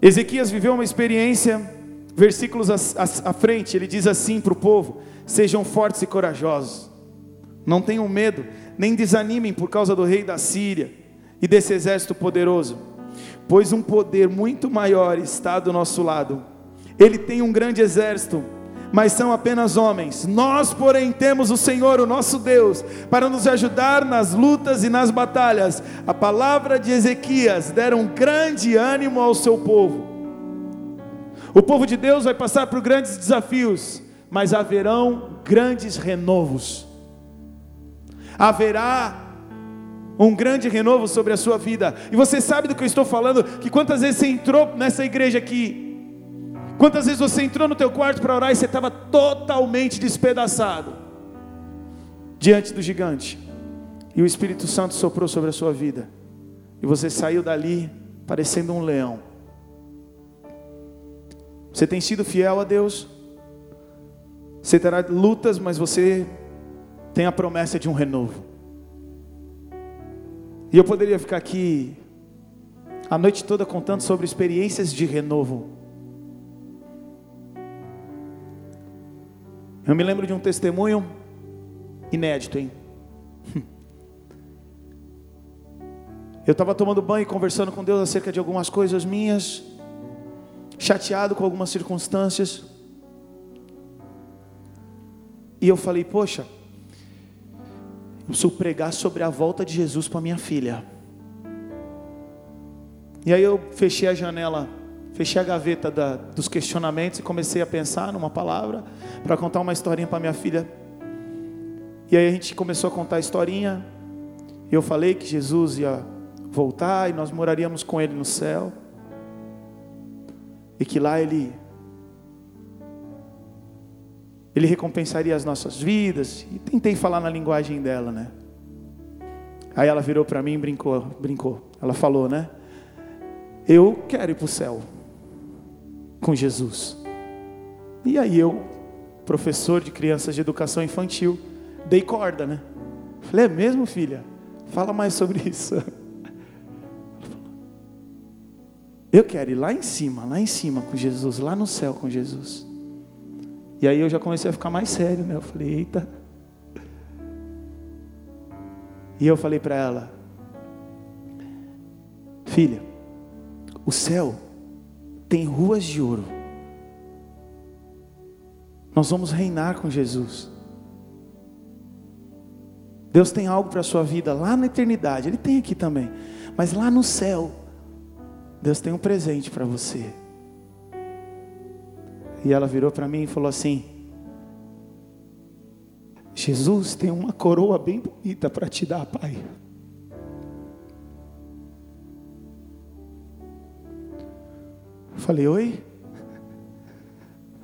Ezequias viveu uma experiência versículos à, frente, ele diz assim para o povo: sejam fortes e corajosos, não tenham medo, nem desanimem por causa do rei da Síria e desse exército poderoso, pois um poder muito maior está do nosso lado. Ele tem um grande exército, mas são apenas homens. Nós, porém, temos o Senhor, o nosso Deus, para nos ajudar nas lutas e nas batalhas. A palavra de Ezequias deram grande ânimo ao seu povo. O povo de Deus vai passar por grandes desafios, mas haverão grandes renovos. Haverá um grande renovo sobre a sua vida. E você sabe do que eu estou falando? Que quantas vezes você entrou nessa igreja aqui? Quantas vezes você entrou no teu quarto para orar e você estava totalmente despedaçado diante do gigante? E o Espírito Santo soprou sobre a sua vida. E você saiu dali parecendo um leão você tem sido fiel a Deus. Você terá lutas, mas você tem a promessa de um renovo. E eu poderia ficar aqui a noite toda contando sobre experiências de renovo. Eu me lembro de um testemunho Inédito, hein? Eu estava tomando banho e conversando com Deus acerca de algumas coisas minhas, chateado com algumas circunstâncias. E eu falei, poxa, eu preciso pregar sobre a volta de Jesus para minha filha. E aí eu fechei a janela, fechei a gaveta da, dos questionamentos e comecei a pensar numa palavra para contar uma historinha para minha filha. E aí a gente começou a contar a historinha. E eu falei que Jesus ia voltar e nós moraríamos com Ele no céu. E que lá Ele Ele recompensaria as nossas vidas. E tentei falar na linguagem dela, né? Aí ela virou para mim e brincou, brincou. Ela falou, né? Eu quero ir para o céu com Jesus. E aí eu, professor de crianças de educação infantil, dei corda, né? Falei, é mesmo, filha? Fala mais sobre isso. Eu quero ir lá em cima, lá em cima com Jesus, lá no céu com Jesus. E aí eu já comecei a ficar mais sério, né? Eu falei, eita. E eu falei para ela, filha, o céu tem ruas de ouro. Nós vamos reinar com Jesus. Deus tem algo para a sua vida lá na eternidade, Ele tem aqui também, mas lá no céu, Deus tem um presente para você. E ela virou para mim e falou assim: Jesus tem uma coroa bem bonita para te dar, pai. Eu falei, oi?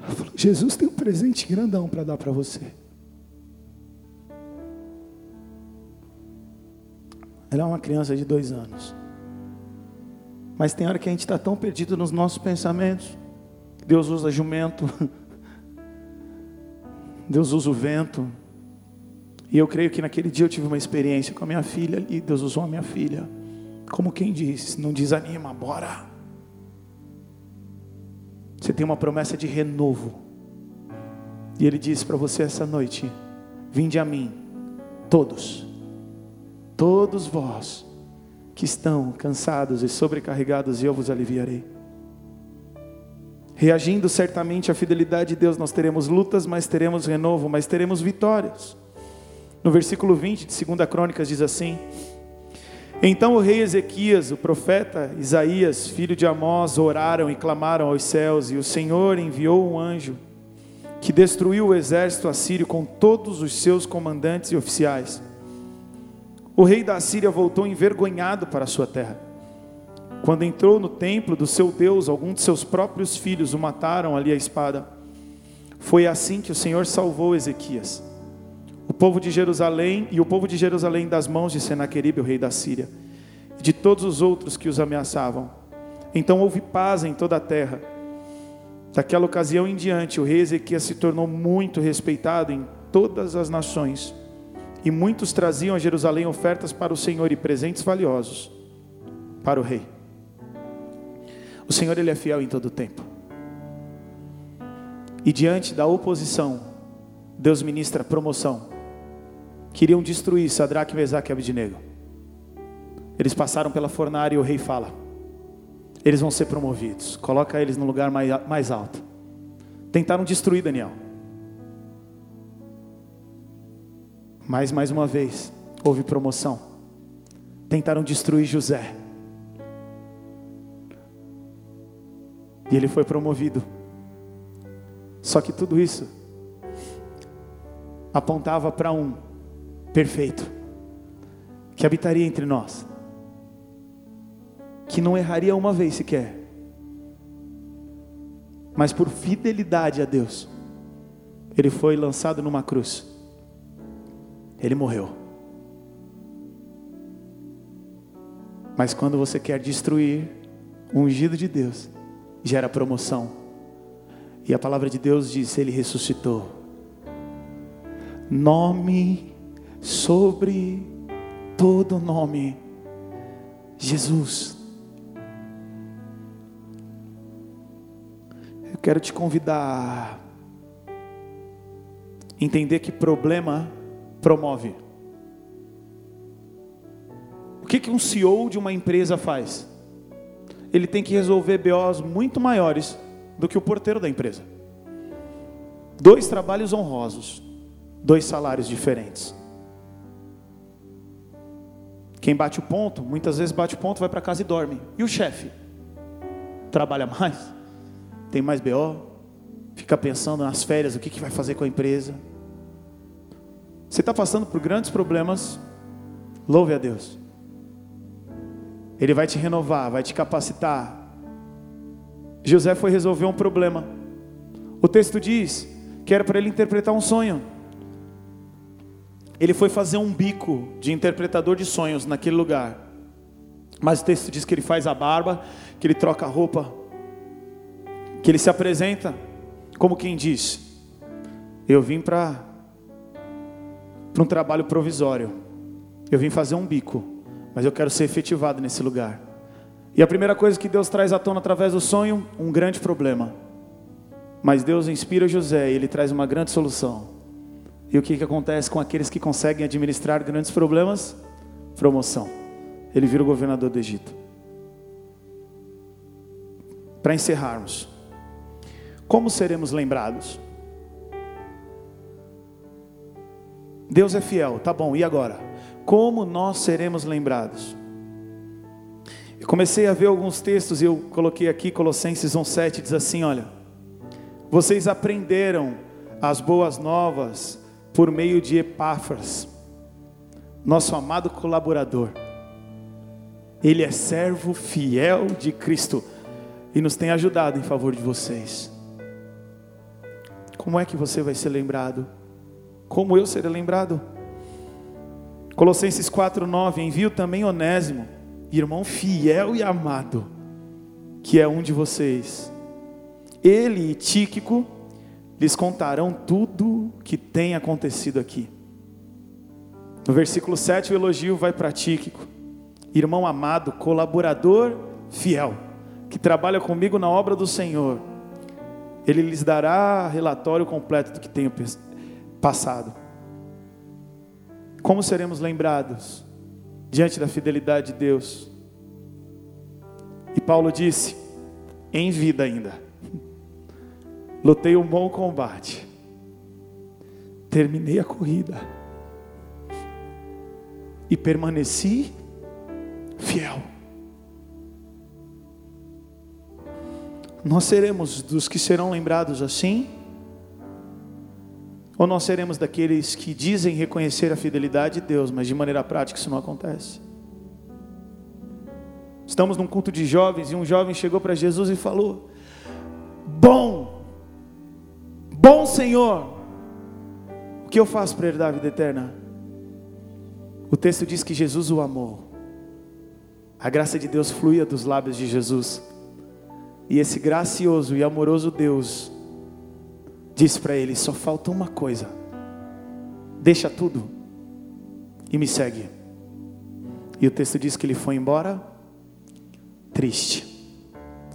Falou, Jesus tem um presente grandão para dar para você. Ela é uma criança de dois anos. Mas tem hora que a gente está tão perdido nos nossos pensamentos. Deus usa jumento. Deus usa o vento. E eu creio que naquele dia eu tive uma experiência com a minha filha e Deus usou a minha filha. Como quem diz, não desanima, bora. Você tem uma promessa de renovo. E Ele disse para você essa noite: Vinde a mim, todos, todos vós que estão cansados e sobrecarregados, e eu vos aliviarei. Reagindo certamente à fidelidade de Deus, nós teremos lutas, mas teremos renovo, mas teremos vitórias. No versículo 20 de 2 Crônicas diz assim: Então o rei Ezequias, o profeta Isaías, filho de Amós, oraram e clamaram aos céus, e o Senhor enviou um anjo que destruiu o exército assírio com todos os seus comandantes e oficiais. O rei da Síria voltou envergonhado para a sua terra. Quando entrou no templo do seu Deus, alguns de seus próprios filhos o mataram ali à espada. Foi assim que o Senhor salvou Ezequias, o povo de Jerusalém e o povo de Jerusalém das mãos de Senaqueribe, o rei da Síria, e de todos os outros que os ameaçavam. Então houve paz em toda a terra. Daquela ocasião em diante, o rei Ezequias se tornou muito respeitado em todas as nações e muitos traziam a Jerusalém ofertas para o Senhor e presentes valiosos para o rei. O Senhor ele é fiel em todo o tempo. E diante da oposição, Deus ministra promoção. Queriam destruir Sadraque, Mesaque e Abednego. Eles passaram pela fornalha e o rei fala: Eles vão ser promovidos. Coloca eles no lugar mais, mais alto. Tentaram destruir Daniel. Mas mais uma vez, houve promoção. Tentaram destruir José. E ele foi promovido. Só que tudo isso apontava para um perfeito que habitaria entre nós, que não erraria uma vez sequer, mas por fidelidade a Deus, ele foi lançado numa cruz ele morreu. Mas quando você quer destruir o ungido de Deus, gera promoção. E a palavra de Deus diz: Ele ressuscitou. Nome sobre todo nome, Jesus. Eu quero te convidar a entender que problema promove. O que, que um CEO de uma empresa faz? Ele tem que resolver BOs muito maiores do que o porteiro da empresa. Dois trabalhos honrosos, dois salários diferentes. Quem bate o ponto, muitas vezes bate o ponto, vai para casa e dorme. E o chefe? Trabalha mais, tem mais BO, fica pensando nas férias, o que, que vai fazer com a empresa. Você está passando por grandes problemas, louve a Deus. Ele vai te renovar, vai te capacitar. José foi resolver um problema. O texto diz que era para ele interpretar um sonho ele foi fazer um bico de interpretador de sonhos naquele lugar. Mas o texto diz que ele faz a barba, que ele troca a roupa, que ele se apresenta como quem diz: Eu vim para para um trabalho provisório. Eu vim fazer um bico, mas eu quero ser efetivado nesse lugar. E a primeira coisa que Deus traz à tona através do sonho, um grande problema. Mas Deus inspira José e ele traz uma grande solução. E o que, que acontece com aqueles que conseguem administrar grandes problemas? Promoção. Ele vira o governador do Egito. Para encerrarmos, como seremos lembrados? Deus é fiel, tá bom, e agora? Como nós seremos lembrados? Eu comecei a ver alguns textos e eu coloquei aqui Colossenses 1,7 diz assim: olha, vocês aprenderam as boas novas por meio de Epáfras, nosso amado colaborador. Ele é servo fiel de Cristo e nos tem ajudado em favor de vocês. Como é que você vai ser lembrado? Como eu serei lembrado? Colossenses 4:9 envio também Onésimo, irmão fiel e amado, que é um de vocês. Ele e Tíquico lhes contarão tudo que tem acontecido aqui. No versículo 7, o elogio vai para Tíquico, irmão amado, colaborador fiel, que trabalha comigo na obra do Senhor. Ele lhes dará relatório completo do que tenho passado. Como seremos lembrados diante da fidelidade de Deus? E Paulo disse: em vida ainda Lutei um bom combate. Terminei a corrida. E permaneci fiel. Nós seremos dos que serão lembrados assim? Ou nós seremos daqueles que dizem reconhecer a fidelidade de Deus, mas de maneira prática isso não acontece? Estamos num culto de jovens e um jovem chegou para Jesus e falou: Bom, Bom Senhor, o que eu faço para herdar a vida eterna? O texto diz que Jesus o amou. A graça de Deus fluía dos lábios de Jesus. E esse gracioso e amoroso Deus disse para ele: só falta uma coisa. Deixa tudo e me segue. E o texto diz que ele foi embora triste.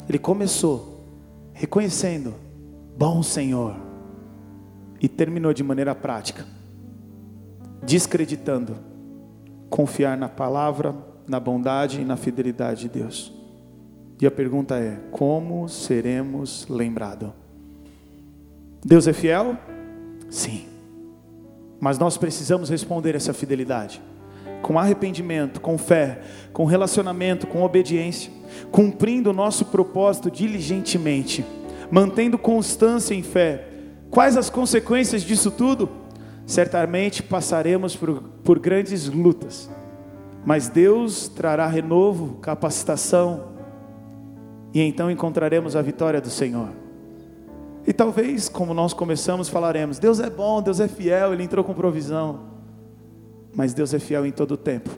Ele começou reconhecendo: Bom Senhor e terminou de maneira prática, descreditando confiar na palavra, na bondade e na fidelidade de Deus. E a pergunta é: como seremos lembrados? Deus é fiel? Sim. Mas nós precisamos responder essa fidelidade com arrependimento, com fé, com relacionamento, com obediência, cumprindo o nosso propósito diligentemente, mantendo constância em fé, Quais as consequências disso tudo? Certamente passaremos por, por grandes lutas, mas Deus trará renovo, capacitação, e então encontraremos a vitória do Senhor. E talvez, como nós começamos, falaremos: Deus é bom, Deus é fiel, Ele entrou com provisão, mas Deus é fiel em todo o tempo.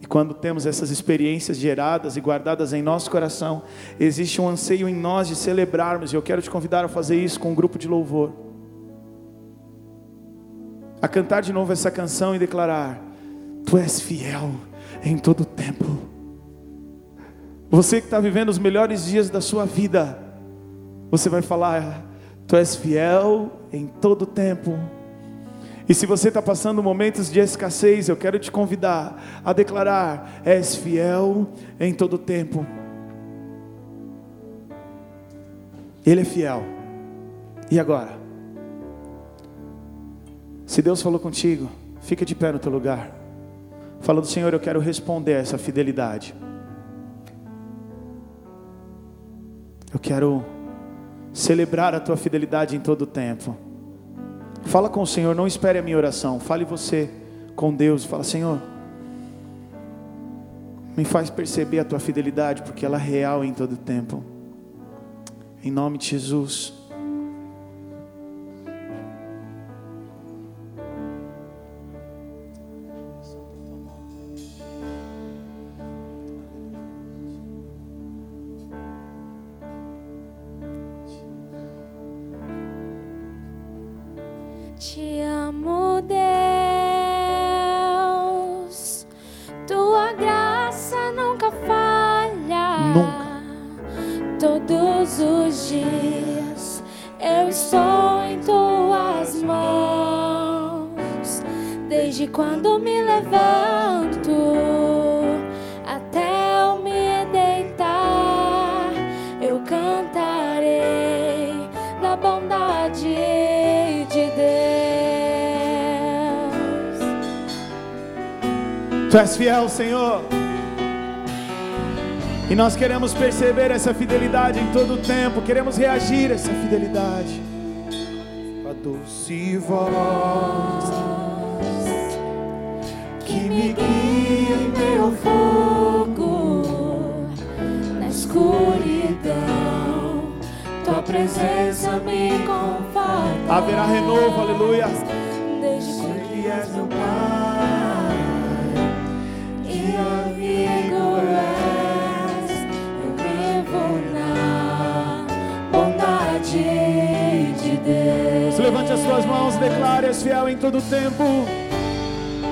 E quando temos essas experiências geradas e guardadas em nosso coração, existe um anseio em nós de celebrarmos, e eu quero te convidar a fazer isso com um grupo de louvor. A cantar de novo essa canção e declarar: Tu és fiel em todo o tempo. Você que está vivendo os melhores dias da sua vida, você vai falar: Tu és fiel em todo tempo. E se você está passando momentos de escassez, eu quero te convidar a declarar: és fiel em todo tempo. Ele é fiel. E agora? Se Deus falou contigo, fica de pé no teu lugar. Falando, Senhor, eu quero responder a essa fidelidade. Eu quero celebrar a tua fidelidade em todo o tempo. Fala com o Senhor, não espere a minha oração. Fale você com Deus. Fala, Senhor, me faz perceber a tua fidelidade, porque ela é real em todo o tempo. Em nome de Jesus. És fiel, Senhor. E nós queremos perceber essa fidelidade em todo o tempo, queremos reagir a essa fidelidade. A doce voz que me guia em meu fogo, na escuridão, tua presença me conforta. Haverá renovo, aleluia. Declare: És fiel em todo tempo.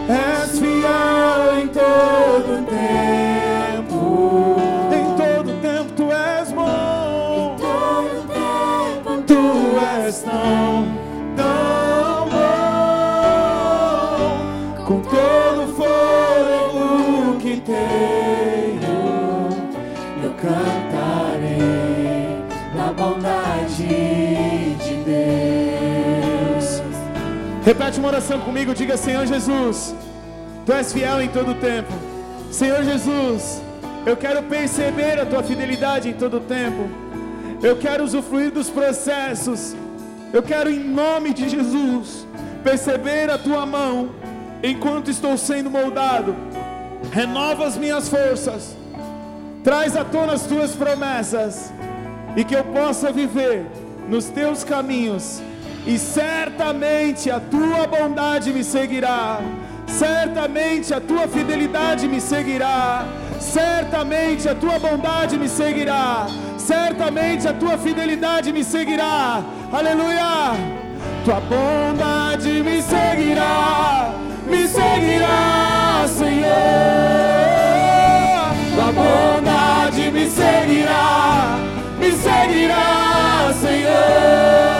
És fiel em todo tempo. Em todo tempo tu és bom. Em todo tempo tu és tão, tão bom. Com todo fogo que tenho, eu cantarei Repete uma oração comigo, diga Senhor Jesus, Tu és fiel em todo o tempo. Senhor Jesus, eu quero perceber a Tua fidelidade em todo o tempo. Eu quero usufruir dos processos. Eu quero, em nome de Jesus, perceber a Tua mão enquanto estou sendo moldado. Renova as minhas forças. Traz à tona as Tuas promessas. E que eu possa viver nos Teus caminhos e certamente a tua bondade me seguirá, certamente a tua fidelidade me seguirá, certamente a tua bondade me seguirá, certamente a tua fidelidade me seguirá, aleluia! Tua bondade me seguirá, me seguirá, Senhor. Tua bondade me seguirá, me seguirá, Senhor.